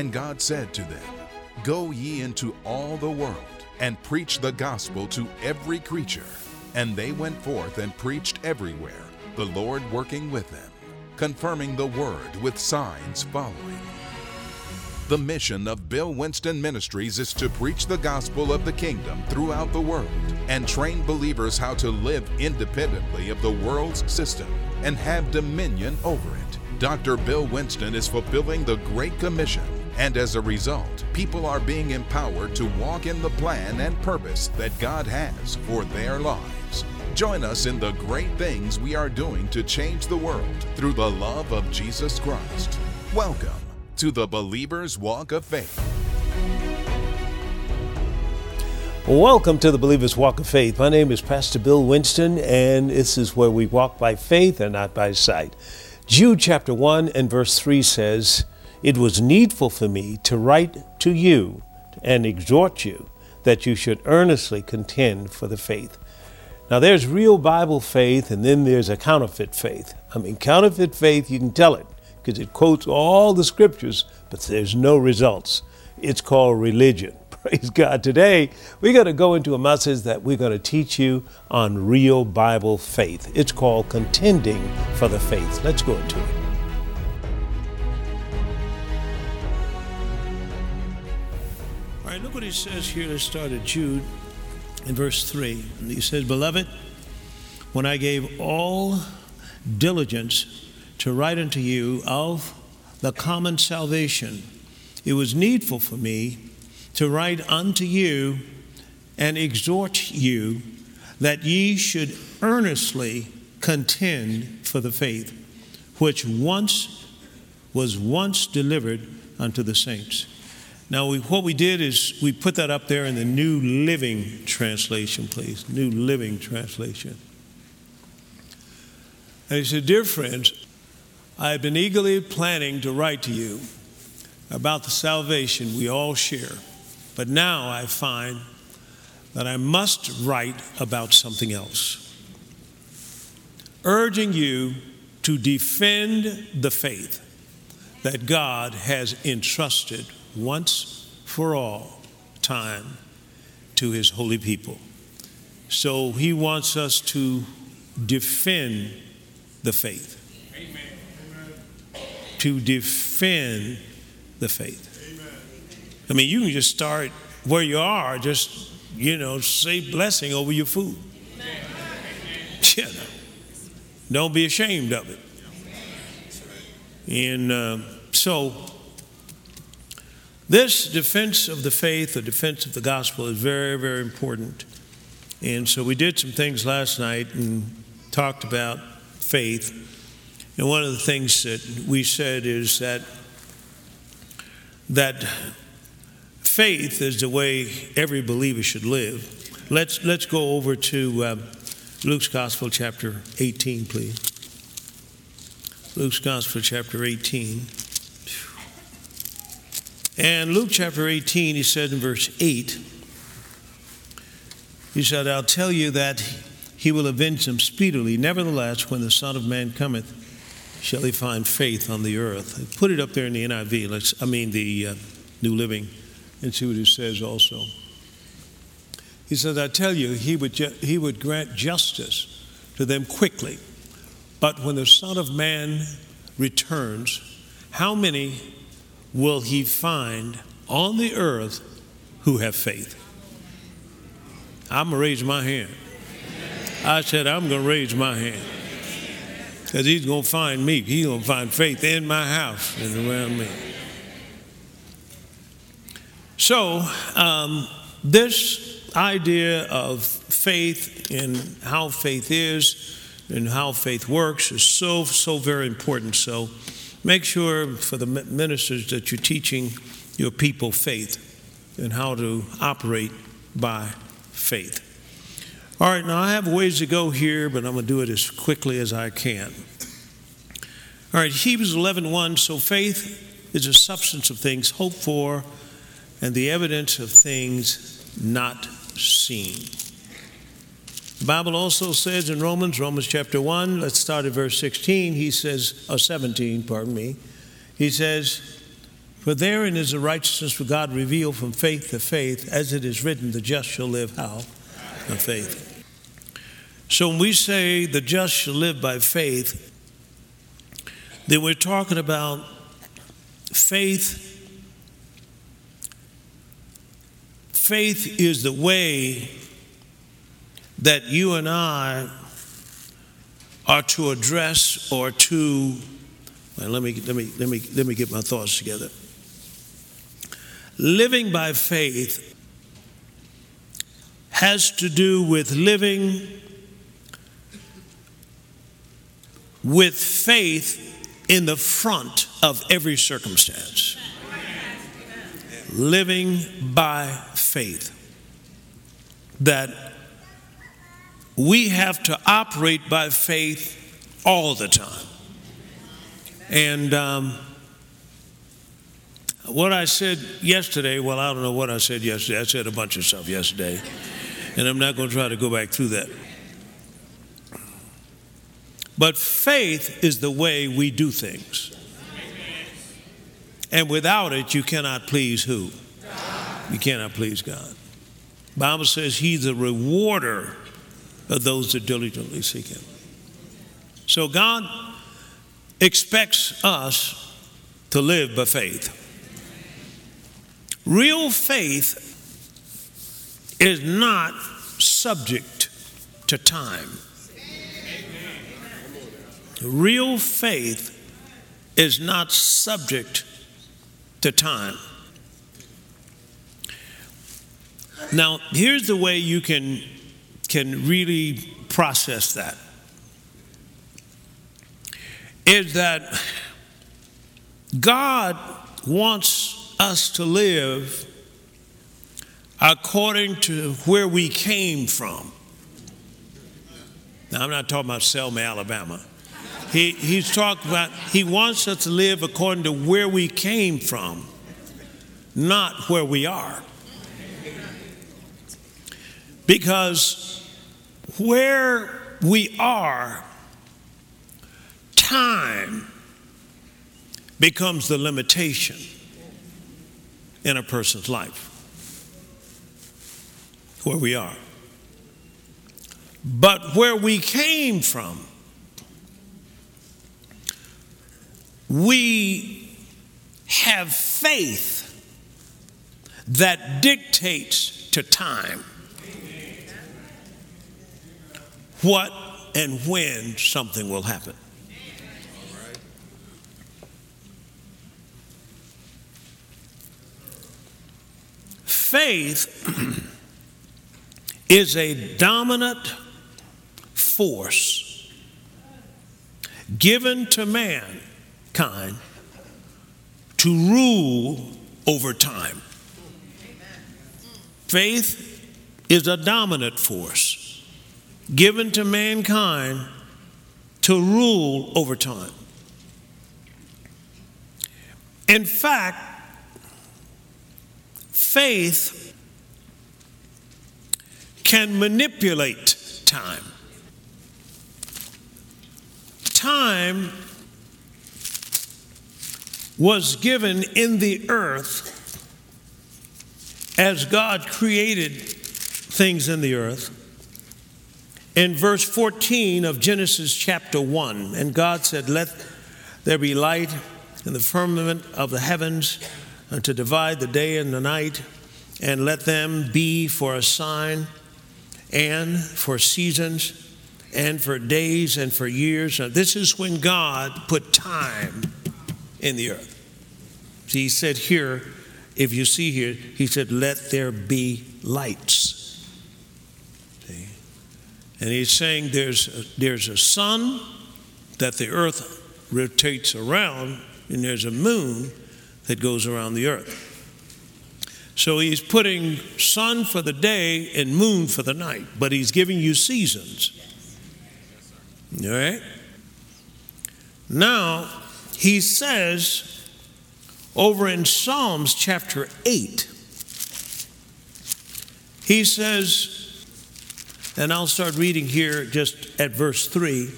And God said to them, Go ye into all the world, and preach the gospel to every creature. And they went forth and preached everywhere, the Lord working with them, confirming the word with signs following. The mission of Bill Winston Ministries is to preach the gospel of the kingdom throughout the world and train believers how to live independently of the world's system and have dominion over it. Dr. Bill Winston is fulfilling the Great Commission, and as a result, people are being empowered to walk in the plan and purpose that God has for their lives. Join us in the great things we are doing to change the world through the love of Jesus Christ. Welcome to the Believer's Walk of Faith. Welcome to the Believer's Walk of Faith. My name is Pastor Bill Winston, and this is where we walk by faith and not by sight. Jude chapter 1 and verse 3 says, It was needful for me to write to you and exhort you that you should earnestly contend for the faith. Now, there's real Bible faith, and then there's a counterfeit faith. I mean, counterfeit faith, you can tell it because it quotes all the scriptures, but there's no results. It's called religion. Praise God. Today, we're going to go into a message that we're going to teach you on real Bible faith. It's called Contending for the Faith. Let's go into it. He says here. Let's start at Jude in verse 3. And he says, Beloved, when I gave all diligence to write unto you of the common salvation, it was needful for me to write unto you and exhort you that ye should earnestly contend for the faith which once was once delivered unto the saints. Now, we, what we did is we put that up there in the New Living Translation, please. New Living Translation. And he said, Dear friends, I have been eagerly planning to write to you about the salvation we all share, but now I find that I must write about something else. Urging you to defend the faith that God has entrusted once for all time to his holy people. So he wants us to defend the faith Amen. to defend the faith. Amen. I mean, you can just start where you are, just, you know, say blessing over your food. Know, don't be ashamed of it. And uh, so, this defense of the faith, the defense of the gospel, is very, very important. And so, we did some things last night and talked about faith. And one of the things that we said is that that faith is the way every believer should live. Let's let's go over to uh, Luke's Gospel, chapter 18, please. Luke's Gospel, chapter 18. And Luke chapter 18, he said in verse 8, he said, I'll tell you that he will avenge them speedily. Nevertheless, when the Son of Man cometh, shall he find faith on the earth. Put it up there in the NIV, let's, I mean the uh, New Living, and see what it says also. He says, I tell you, he would, ju- he would grant justice to them quickly. But when the Son of Man returns, how many will he find on the earth who have faith? I'm going to raise my hand. I said, I'm going to raise my hand because he's going to find me. He's going to find faith in my house and around me. So, um, this idea of faith and how faith is and how faith works is so, so very important. So, make sure for the ministers that you're teaching your people faith and how to operate by faith. All right, now I have ways to go here, but I'm going to do it as quickly as I can. All right, Hebrews 11 1. So faith is a substance of things hoped for and the evidence of things not seen. The Bible also says in Romans, Romans chapter 1, let's start at verse 16. He says, or 17, pardon me. He says, For therein is the righteousness of God revealed from faith to faith, as it is written, the just shall live how? By faith. So when we say the just shall live by faith, then we're talking about faith. Faith is the way that you and I are to address or to well, let me let me let me let me get my thoughts together. Living by faith has to do with living with faith in the front of every circumstance. Living by faith. That we have to operate by faith all the time. And um, what I said yesterday, well, I don't know what I said yesterday. I said a bunch of stuff yesterday, and I'm not going to try to go back through that. But faith is the way we do things. And without it, you cannot please who? You cannot please God. Bible says he's a rewarder of those that diligently seek him. So God expects us to live by faith. Real faith is not subject to time. Real faith is not subject to time. Now, here's the way you can, can really process that is that God wants us to live according to where we came from. Now, I'm not talking about Selma, Alabama. He, he's talking about, he wants us to live according to where we came from, not where we are. Because where we are, time becomes the limitation in a person's life. Where we are. But where we came from, we have faith that dictates to time what and when something will happen. Faith is a dominant force given to mankind to rule over time. Faith is a dominant force given to mankind to rule over time. In fact, faith can manipulate time. Time was given in the earth as God created things in the earth. In verse 14 of Genesis chapter 1, and God said, Let there be light in the firmament of the heavens uh, to divide the day and the night, and let them be for a sign and for seasons and for days and for years. Now, this is when God put time in the earth. He said here, if you see here, he said, let there be lights. And he's saying there's a, there's a sun that the earth rotates around, and there's a moon that goes around the earth. So he's putting sun for the day and moon for the night, but he's giving you seasons. All right? Now, he says over in Psalms chapter 8, he says, and I'll start reading here just at verse 3.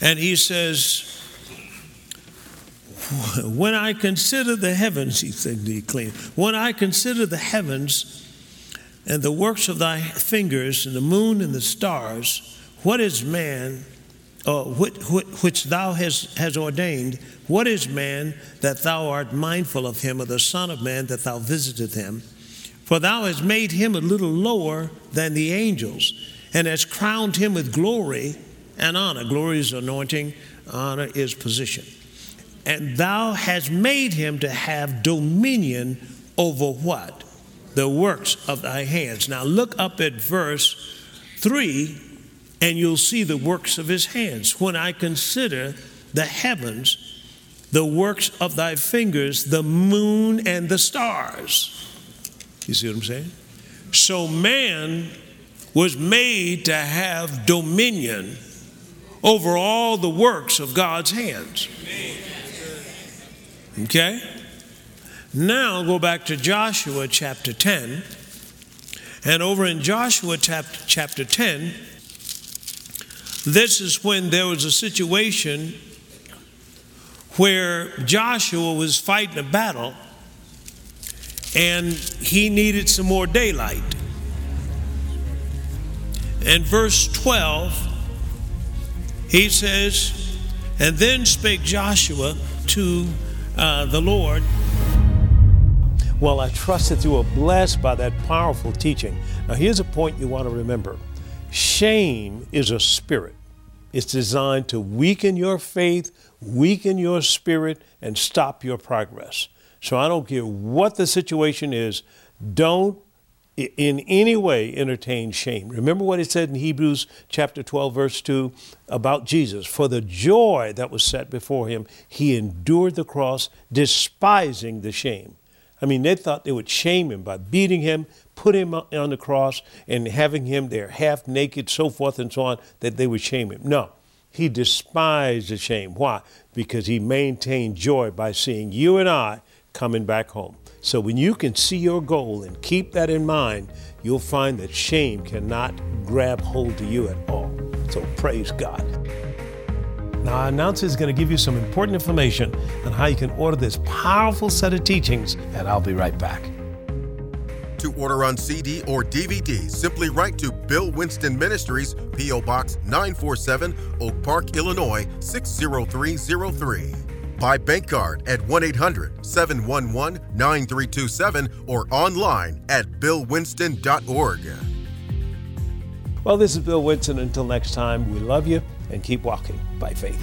And he says, when I consider the heavens, he said, clean. When I consider the heavens and the works of thy fingers, and the moon and the stars, what is man, uh, which, which thou hast, has ordained? What is man that thou art mindful of him, or the Son of Man that thou visiteth him? For thou hast made him a little lower than the angels, and hast crowned him with glory and honor. Glory is anointing, honor is position and thou hast made him to have dominion over what? The works of thy hands. Now look up at verse 3 and you'll see the works of his hands. When I consider the heavens, the works of thy fingers, the moon and the stars. You see what I'm saying? So man was made to have dominion over all the works of God's hands. Okay? Now go back to Joshua chapter 10. And over in Joshua chapter, chapter 10, this is when there was a situation where Joshua was fighting a battle and he needed some more daylight. And verse 12, he says, And then spake Joshua to uh, the Lord. Well, I trust that you were blessed by that powerful teaching. Now, here's a point you want to remember shame is a spirit, it's designed to weaken your faith, weaken your spirit, and stop your progress. So, I don't care what the situation is, don't in any way entertain shame. Remember what it said in Hebrews chapter 12, verse 2 about Jesus. For the joy that was set before him, he endured the cross, despising the shame. I mean, they thought they would shame him by beating him, put him on the cross, and having him there half naked, so forth and so on, that they would shame him. No, he despised the shame. Why? Because he maintained joy by seeing you and I coming back home. So when you can see your goal and keep that in mind, you'll find that shame cannot grab hold of you at all. So praise God. Now, our announcer is going to give you some important information on how you can order this powerful set of teachings, and I'll be right back. To order on CD or DVD, simply write to Bill Winston Ministries, P.O. Box 947, Oak Park, Illinois 60303 by bank card at 1 800 711 9327 or online at billwinston.org. Well, this is Bill Winston. Until next time, we love you and keep walking by faith.